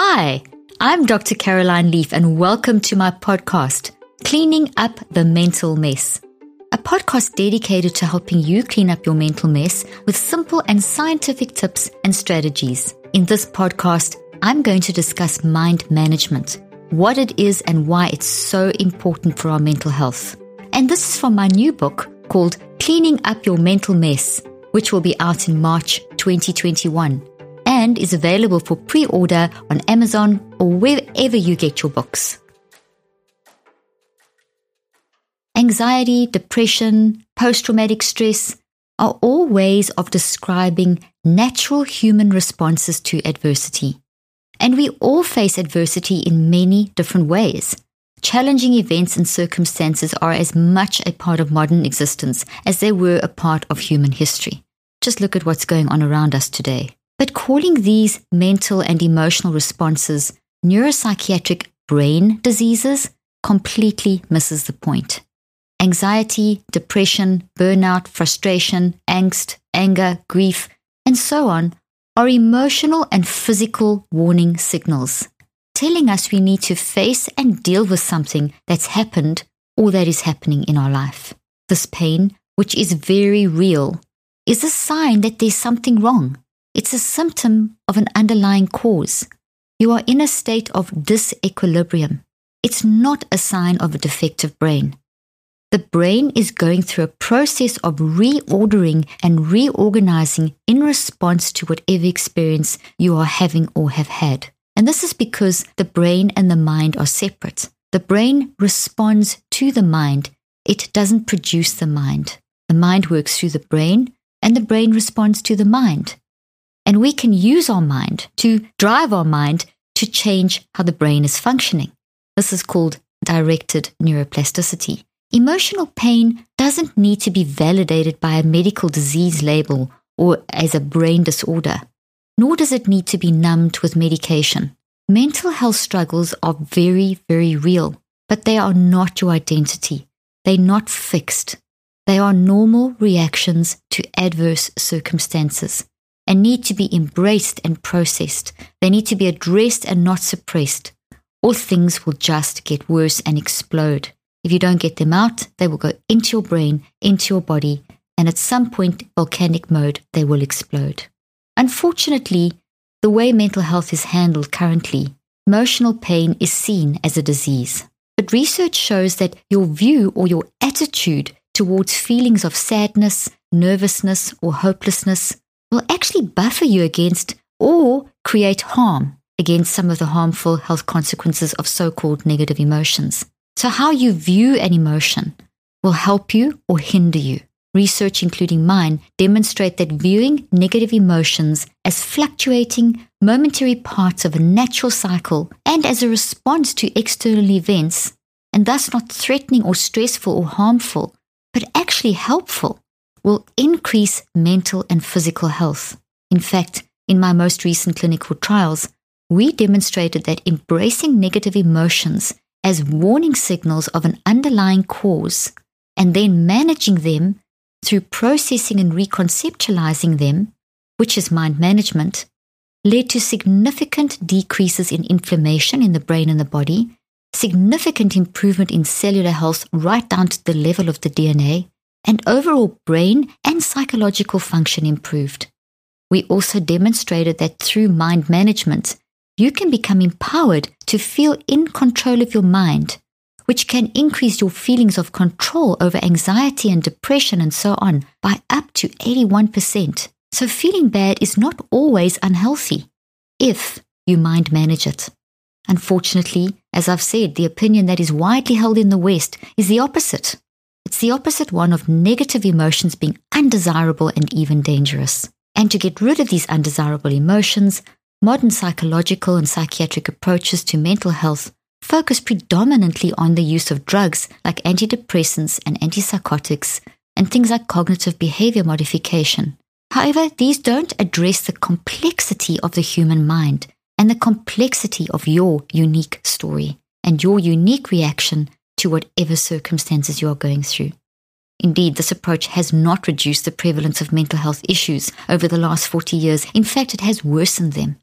Hi, I'm Dr. Caroline Leaf, and welcome to my podcast, Cleaning Up the Mental Mess. A podcast dedicated to helping you clean up your mental mess with simple and scientific tips and strategies. In this podcast, I'm going to discuss mind management, what it is and why it's so important for our mental health. And this is from my new book called Cleaning Up Your Mental Mess, which will be out in March 2021 and is available for pre order on Amazon or wherever you get your books. Anxiety, depression, post traumatic stress are all ways of describing natural human responses to adversity. And we all face adversity in many different ways. Challenging events and circumstances are as much a part of modern existence as they were a part of human history. Just look at what's going on around us today. But calling these mental and emotional responses neuropsychiatric brain diseases completely misses the point. Anxiety, depression, burnout, frustration, angst, anger, grief, and so on are emotional and physical warning signals, telling us we need to face and deal with something that's happened or that is happening in our life. This pain, which is very real, is a sign that there's something wrong it's a symptom of an underlying cause. You are in a state of disequilibrium. It's not a sign of a defective brain. The brain is going through a process of reordering and reorganizing in response to whatever experience you are having or have had. And this is because the brain and the mind are separate. The brain responds to the mind, it doesn't produce the mind. The mind works through the brain, and the brain responds to the mind. And we can use our mind to drive our mind to change how the brain is functioning. This is called directed neuroplasticity. Emotional pain doesn't need to be validated by a medical disease label or as a brain disorder, nor does it need to be numbed with medication. Mental health struggles are very, very real, but they are not your identity. They're not fixed. They are normal reactions to adverse circumstances and need to be embraced and processed. They need to be addressed and not suppressed, or things will just get worse and explode. If you don't get them out, they will go into your brain, into your body, and at some point, volcanic mode, they will explode. Unfortunately, the way mental health is handled currently, emotional pain is seen as a disease. But research shows that your view or your attitude towards feelings of sadness, nervousness, or hopelessness will actually buffer you against or create harm against some of the harmful health consequences of so called negative emotions. So, how you view an emotion will help you or hinder you. Research, including mine, demonstrate that viewing negative emotions as fluctuating, momentary parts of a natural cycle and as a response to external events, and thus not threatening or stressful or harmful, but actually helpful, will increase mental and physical health. In fact, in my most recent clinical trials, we demonstrated that embracing negative emotions as warning signals of an underlying cause and then managing them through processing and reconceptualizing them, which is mind management, led to significant decreases in inflammation in the brain and the body, significant improvement in cellular health right down to the level of the DNA, and overall brain and psychological function improved. We also demonstrated that through mind management, you can become empowered to feel in control of your mind, which can increase your feelings of control over anxiety and depression and so on by up to 81%. So feeling bad is not always unhealthy if you mind manage it. Unfortunately, as I've said, the opinion that is widely held in the West is the opposite. It's the opposite one of negative emotions being undesirable and even dangerous. And to get rid of these undesirable emotions, modern psychological and psychiatric approaches to mental health focus predominantly on the use of drugs like antidepressants and antipsychotics and things like cognitive behavior modification. However, these don't address the complexity of the human mind and the complexity of your unique story and your unique reaction to whatever circumstances you are going through. Indeed, this approach has not reduced the prevalence of mental health issues over the last 40 years. In fact, it has worsened them.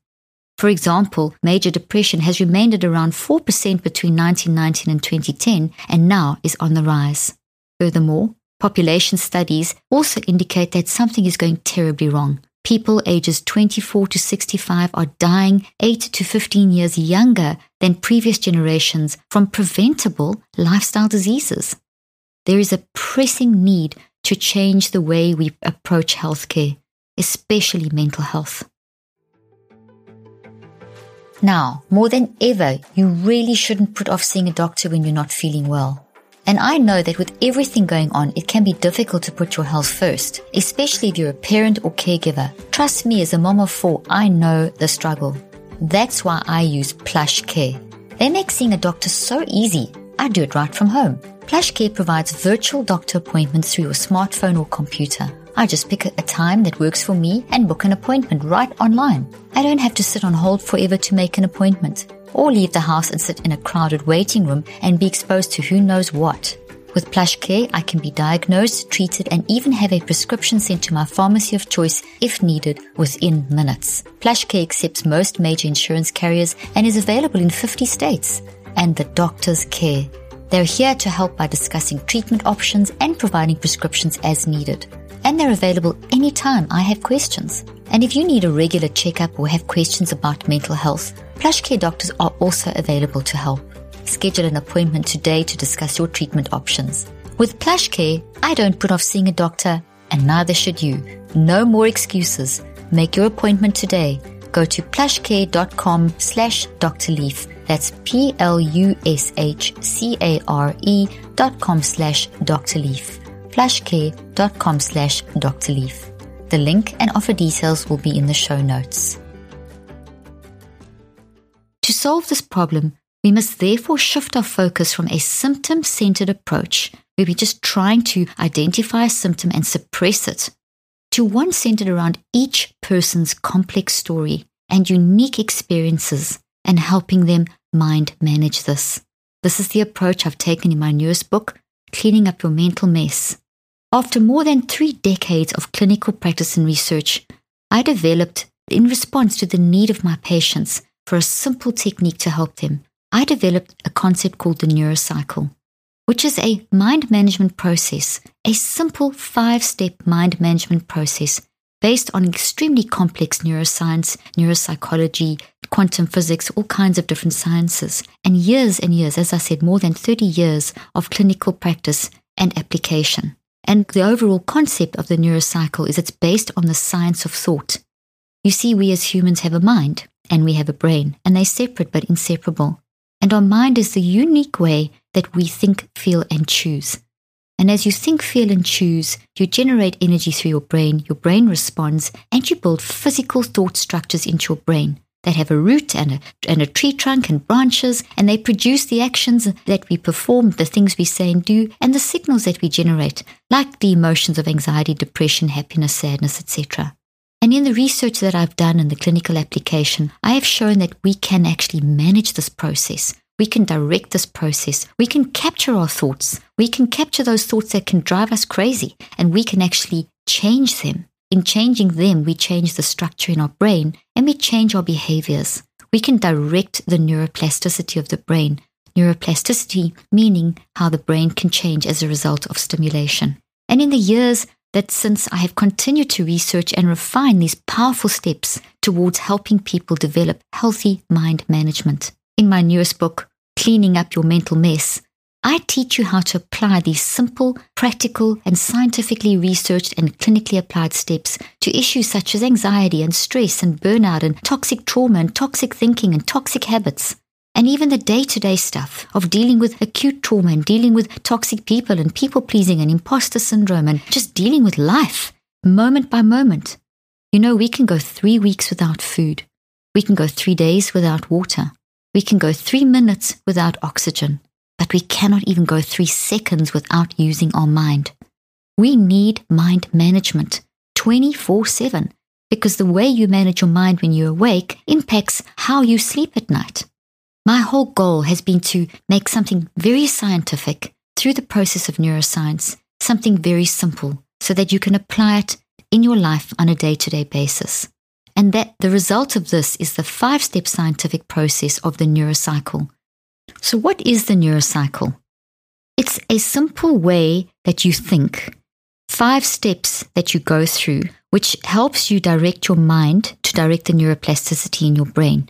For example, major depression has remained at around 4% between 1919 and 2010 and now is on the rise. Furthermore, population studies also indicate that something is going terribly wrong people ages 24 to 65 are dying 8 to 15 years younger than previous generations from preventable lifestyle diseases. There is a pressing need to change the way we approach healthcare, especially mental health. Now, more than ever, you really shouldn't put off seeing a doctor when you're not feeling well. And I know that with everything going on, it can be difficult to put your health first, especially if you're a parent or caregiver. Trust me, as a mom of four, I know the struggle. That's why I use PlushCare. They make seeing a doctor so easy. I do it right from home. PlushCare provides virtual doctor appointments through your smartphone or computer. I just pick a time that works for me and book an appointment right online. I don't have to sit on hold forever to make an appointment or leave the house and sit in a crowded waiting room and be exposed to who knows what. With PlushCare, I can be diagnosed, treated, and even have a prescription sent to my pharmacy of choice if needed within minutes. PlushCare accepts most major insurance carriers and is available in 50 states. And the doctors care. They're here to help by discussing treatment options and providing prescriptions as needed. And they're available anytime I have questions. And if you need a regular checkup or have questions about mental health, PlushCare doctors are also available to help. Schedule an appointment today to discuss your treatment options. With PlushCare, I don't put off seeing a doctor, and neither should you. No more excuses. Make your appointment today. Go to plushcare.com slash Dr. Leaf. That's P-L-U-S-H-C-A-R-E dot com slash Dr. Plushcare.com slash Dr. Leaf. The link and offer details will be in the show notes. To solve this problem, we must therefore shift our focus from a symptom centered approach, where we're just trying to identify a symptom and suppress it, to one centered around each person's complex story and unique experiences and helping them mind manage this. This is the approach I've taken in my newest book, Cleaning Up Your Mental Mess. After more than three decades of clinical practice and research, I developed, in response to the need of my patients, for a simple technique to help them, I developed a concept called the neurocycle, which is a mind management process, a simple five step mind management process based on extremely complex neuroscience, neuropsychology, quantum physics, all kinds of different sciences, and years and years, as I said, more than 30 years of clinical practice and application. And the overall concept of the neurocycle is it's based on the science of thought. You see, we as humans have a mind and we have a brain, and they're separate but inseparable. And our mind is the unique way that we think, feel, and choose. And as you think, feel, and choose, you generate energy through your brain, your brain responds, and you build physical thought structures into your brain that have a root and a, and a tree trunk and branches, and they produce the actions that we perform, the things we say and do, and the signals that we generate, like the emotions of anxiety, depression, happiness, sadness, etc. And in the research that I've done and the clinical application, I have shown that we can actually manage this process. We can direct this process. We can capture our thoughts. We can capture those thoughts that can drive us crazy, and we can actually change them. In changing them, we change the structure in our brain and we change our behaviors. We can direct the neuroplasticity of the brain. Neuroplasticity meaning how the brain can change as a result of stimulation. And in the years that since I have continued to research and refine these powerful steps towards helping people develop healthy mind management. In my newest book, Cleaning Up Your Mental Mess, I teach you how to apply these simple, practical, and scientifically researched and clinically applied steps to issues such as anxiety and stress and burnout and toxic trauma and toxic thinking and toxic habits. And even the day to day stuff of dealing with acute trauma and dealing with toxic people and people pleasing and imposter syndrome and just dealing with life moment by moment. You know, we can go three weeks without food. We can go three days without water. We can go three minutes without oxygen but we cannot even go three seconds without using our mind. We need mind management 24 7 because the way you manage your mind when you're awake impacts how you sleep at night. My whole goal has been to make something very scientific through the process of neuroscience, something very simple, so that you can apply it in your life on a day to day basis. And that the result of this is the five step scientific process of the neurocycle, so, what is the neurocycle? It's a simple way that you think, five steps that you go through, which helps you direct your mind to direct the neuroplasticity in your brain.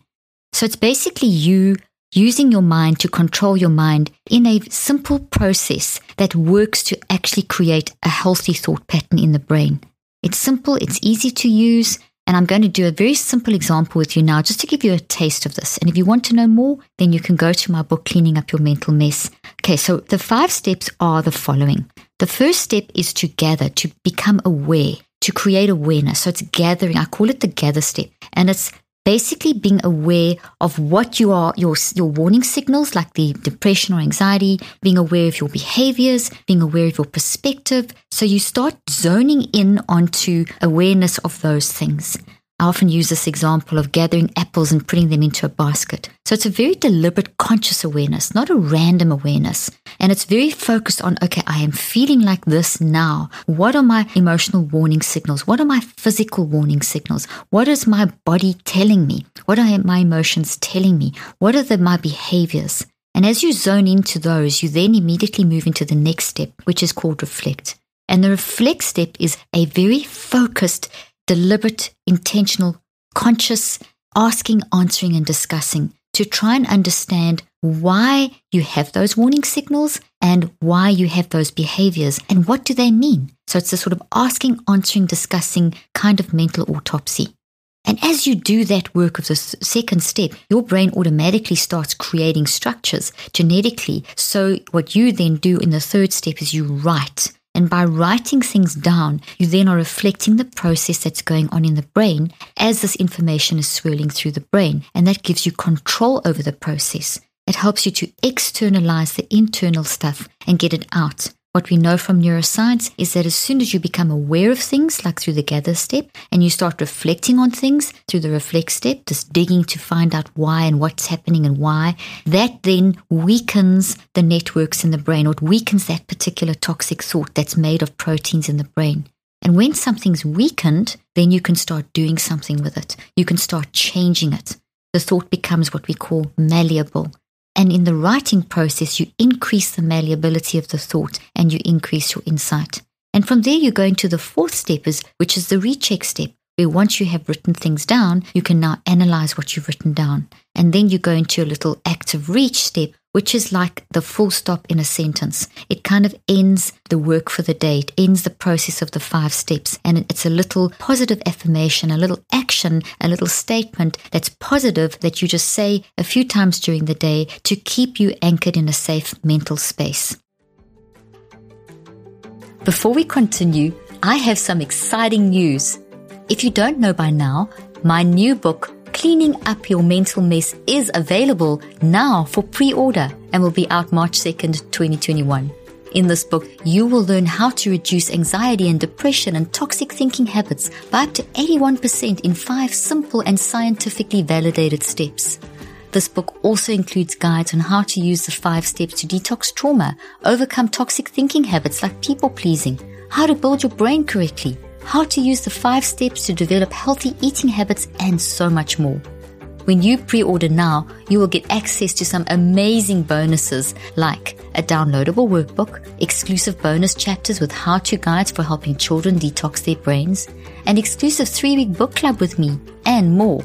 So, it's basically you using your mind to control your mind in a simple process that works to actually create a healthy thought pattern in the brain. It's simple, it's easy to use, and I'm going to do a very simple example with you now just to give you a taste of this. And if you want to know more, then you can go to my book, Cleaning Up Your Mental Mess. Okay, so the five steps are the following. The first step is to gather, to become aware, to create awareness. So it's gathering. I call it the gather step. And it's basically being aware of what you are, your, your warning signals like the depression or anxiety, being aware of your behaviors, being aware of your perspective. So you start zoning in onto awareness of those things. I often use this example of gathering apples and putting them into a basket. So it's a very deliberate, conscious awareness, not a random awareness. And it's very focused on, okay, I am feeling like this now. What are my emotional warning signals? What are my physical warning signals? What is my body telling me? What are my emotions telling me? What are the, my behaviors? And as you zone into those, you then immediately move into the next step, which is called reflect. And the reflect step is a very focused, deliberate, intentional, conscious asking, answering, and discussing to try and understand why you have those warning signals and why you have those behaviors and what do they mean. So it's a sort of asking, answering, discussing kind of mental autopsy. And as you do that work of the second step, your brain automatically starts creating structures genetically. So what you then do in the third step is you write and by writing things down, you then are reflecting the process that's going on in the brain as this information is swirling through the brain. And that gives you control over the process. It helps you to externalize the internal stuff and get it out. What we know from neuroscience is that as soon as you become aware of things, like through the gather step, and you start reflecting on things through the reflect step, just digging to find out why and what's happening and why, that then weakens the networks in the brain or it weakens that particular toxic thought that's made of proteins in the brain. And when something's weakened, then you can start doing something with it. You can start changing it. The thought becomes what we call malleable. And in the writing process, you increase the malleability of the thought and you increase your insight. And from there, you go into the fourth step, is, which is the recheck step, where once you have written things down, you can now analyze what you've written down. And then you go into a little active reach step, which is like the full stop in a sentence. It kind of ends the work for the day, it ends the process of the five steps. And it's a little positive affirmation, a little action, a little statement that's positive that you just say a few times during the day to keep you anchored in a safe mental space. Before we continue, I have some exciting news. If you don't know by now, my new book, Cleaning Up Your Mental Mess is available now for pre order and will be out March 2nd, 2021. In this book, you will learn how to reduce anxiety and depression and toxic thinking habits by up to 81% in five simple and scientifically validated steps. This book also includes guides on how to use the five steps to detox trauma, overcome toxic thinking habits like people pleasing, how to build your brain correctly, how to use the five steps to develop healthy eating habits, and so much more. when you pre order now, you will get access to some amazing bonuses like a downloadable workbook, exclusive bonus chapters with how to guides for helping children detox their brains, an exclusive three week book club with me, and more.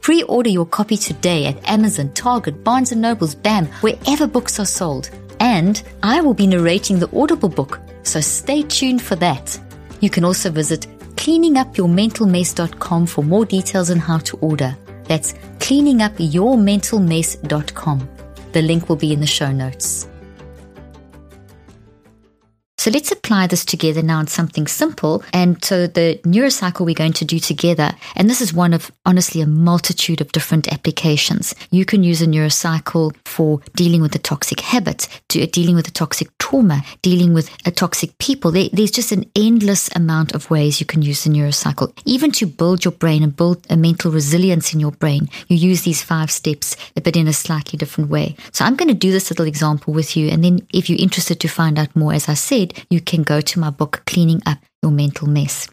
Pre order your copy today at Amazon, Target, Barnes and Nobles, BAM, wherever books are sold. And I will be narrating the Audible book, so stay tuned for that. You can also visit cleaningupyourmentalmess.com for more details on how to order. That's cleaningupyourmentalmess.com. The link will be in the show notes. So let's apply this together now in something simple. And so the neurocycle we're going to do together, and this is one of honestly a multitude of different applications. You can use a neurocycle for dealing with a toxic habit, to uh, dealing with a toxic trauma, dealing with a toxic people. There, there's just an endless amount of ways you can use the neurocycle, even to build your brain and build a mental resilience in your brain. You use these five steps, but in a slightly different way. So I'm going to do this little example with you. And then if you're interested to find out more, as I said, you can go to my book, Cleaning Up Your Mental Mess.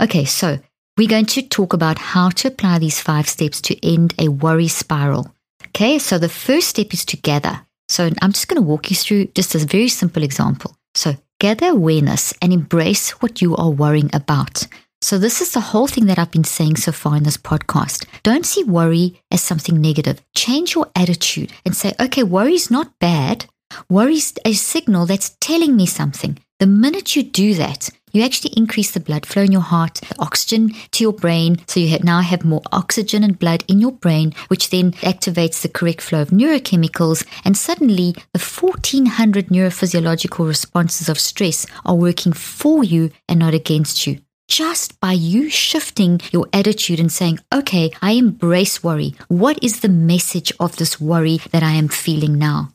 Okay, so we're going to talk about how to apply these five steps to end a worry spiral. Okay, so the first step is to gather. So I'm just going to walk you through just a very simple example. So gather awareness and embrace what you are worrying about. So, this is the whole thing that I've been saying so far in this podcast. Don't see worry as something negative. Change your attitude and say, okay, worry is not bad. Worry is a signal that's telling me something. The minute you do that, you actually increase the blood flow in your heart, the oxygen to your brain. So you now have more oxygen and blood in your brain, which then activates the correct flow of neurochemicals. And suddenly the 1400 neurophysiological responses of stress are working for you and not against you. Just by you shifting your attitude and saying, okay, I embrace worry. What is the message of this worry that I am feeling now?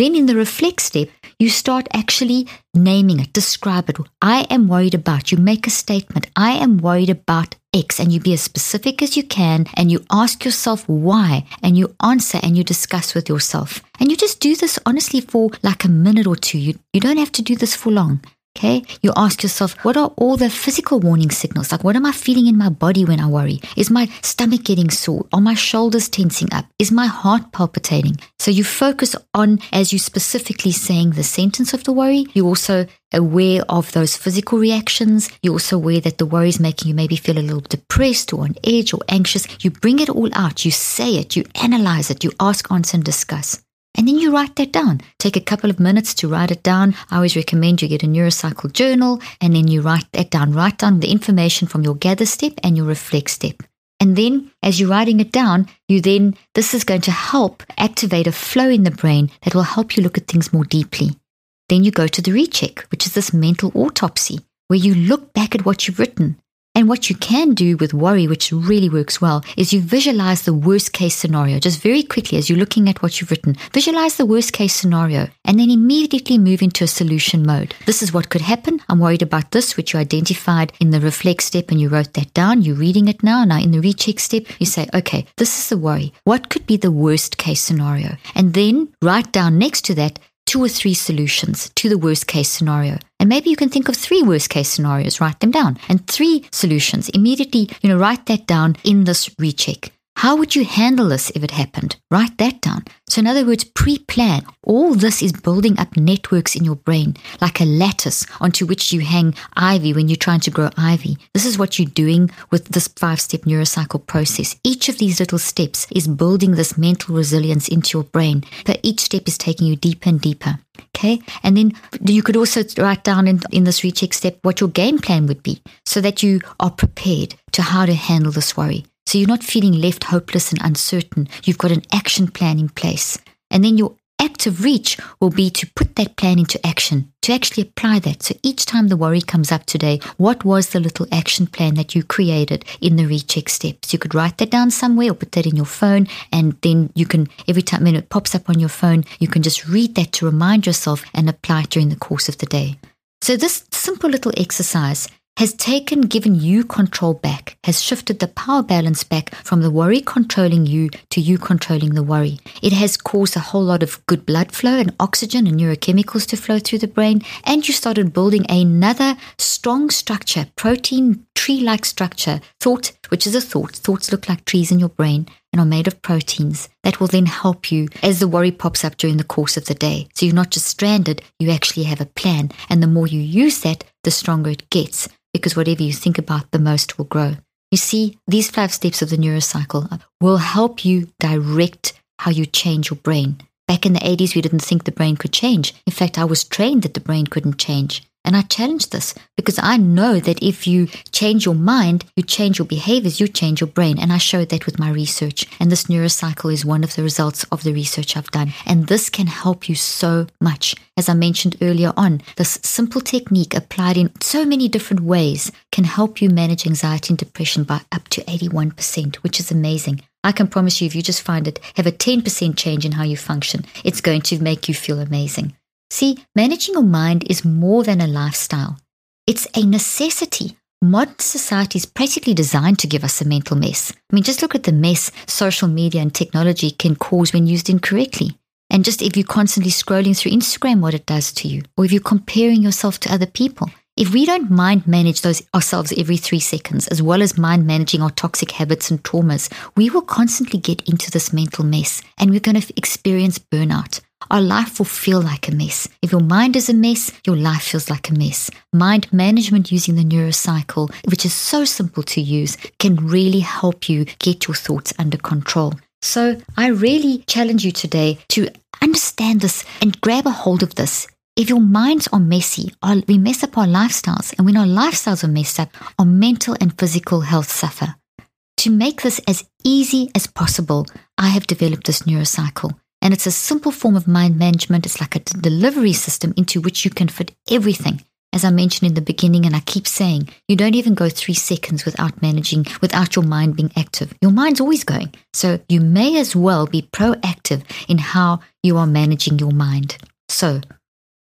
Then in the reflect step, you start actually naming it, describe it. I am worried about. You make a statement. I am worried about X and you be as specific as you can and you ask yourself why and you answer and you discuss with yourself. And you just do this honestly for like a minute or two. You, you don't have to do this for long. Okay. You ask yourself, what are all the physical warning signals? Like, what am I feeling in my body when I worry? Is my stomach getting sore? Are my shoulders tensing up? Is my heart palpitating? So you focus on, as you specifically saying the sentence of the worry, You're also aware of those physical reactions. You're also aware that the worry is making you maybe feel a little depressed or on edge or anxious. You bring it all out. You say it. You analyze it. You ask, answer, and discuss. And then you write that down. Take a couple of minutes to write it down. I always recommend you get a neurocycle journal and then you write that down. Write down the information from your gather step and your reflect step. And then as you're writing it down, you then, this is going to help activate a flow in the brain that will help you look at things more deeply. Then you go to the recheck, which is this mental autopsy, where you look back at what you've written and what you can do with worry, which really works well, is you visualize the worst case scenario just very quickly as you're looking at what you've written. Visualize the worst case scenario and then immediately move into a solution mode. This is what could happen. I'm worried about this, which you identified in the reflect step and you wrote that down. You're reading it now. Now in the recheck step, you say, okay, this is the worry. What could be the worst case scenario? And then write down next to that two or three solutions to the worst case scenario. And maybe you can think of three worst case scenarios, write them down, and three solutions. Immediately, you know, write that down in this recheck. How would you handle this if it happened? Write that down. So, in other words, pre plan. All this is building up networks in your brain, like a lattice onto which you hang ivy when you're trying to grow ivy. This is what you're doing with this five step neurocycle process. Each of these little steps is building this mental resilience into your brain, but each step is taking you deeper and deeper. Okay. And then you could also write down in, in this recheck step what your game plan would be so that you are prepared to how to handle this worry. So you're not feeling left hopeless and uncertain. You've got an action plan in place. And then your active reach will be to put that plan into action, to actually apply that. So each time the worry comes up today, what was the little action plan that you created in the recheck steps? You could write that down somewhere or put that in your phone. And then you can, every time when it pops up on your phone, you can just read that to remind yourself and apply it during the course of the day. So this simple little exercise has taken, given you control back, has shifted the power balance back from the worry controlling you to you controlling the worry. It has caused a whole lot of good blood flow and oxygen and neurochemicals to flow through the brain. And you started building another strong structure, protein tree like structure, thought, which is a thought. Thoughts look like trees in your brain. and are made of proteins that will then help you as the worry pops up during the course of the day. So you're not just stranded, you actually have a plan. And the more you use that, the stronger it gets because whatever you think about, the most will grow. You see, these five steps of the neurocycle will help you direct how you change your brain. Back in the 80s, we didn't think the brain could change. In fact, I was trained that the brain couldn't change. And I challenge this because I know that if you change your mind, you change your behaviors, you change your brain. And I showed that with my research. And this neurocycle is one of the results of the research I've done. And this can help you so much. As I mentioned earlier on, this simple technique applied in so many different ways can help you manage anxiety and depression by up to 81%, which is amazing. I can promise you, if you just find it, have a 10% change in how you function, it's going to make you feel amazing. See, managing your mind is more than a lifestyle. It's a necessity. Modern society is practically designed to give us a mental mess. I mean, just look at the mess social media and technology can cause when used incorrectly. And just if you're constantly scrolling through Instagram, what it does to you, or if you're comparing yourself to other people. If we don't mind manage those ourselves every three seconds, as well as mind managing our toxic habits and traumas, we will constantly get into this mental mess and we're going to experience burnout our life will feel like a mess. If your mind is a mess, your life feels like a mess. Mind management using the neurocycle, which is so simple to use, can really help you get your thoughts under control. So I really challenge you today to understand this and grab a hold of this. If your minds are messy, we mess up our lifestyles. And when our lifestyles are messed up, our mental and physical health suffer. To make this as easy as possible, I have developed this neurocycle. And it's a simple form of mind management. It's like a delivery system into which you can fit everything. As I mentioned in the beginning, and I keep saying, you don't even go three seconds without managing, without your mind being active. Your mind's always going. So you may as well be proactive in how you are managing your mind. So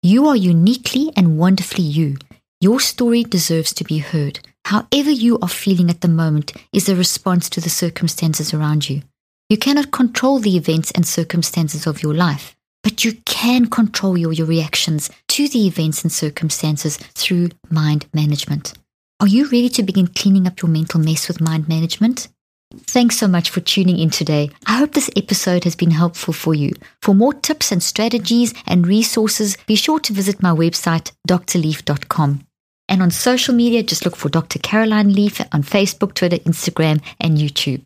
you are uniquely and wonderfully you. Your story deserves to be heard. However, you are feeling at the moment is a response to the circumstances around you. You cannot control the events and circumstances of your life, but you can control your, your reactions to the events and circumstances through mind management. Are you ready to begin cleaning up your mental mess with mind management? Thanks so much for tuning in today. I hope this episode has been helpful for you. For more tips and strategies and resources, be sure to visit my website, drleaf.com. And on social media, just look for Dr. Caroline Leaf on Facebook, Twitter, Instagram, and YouTube.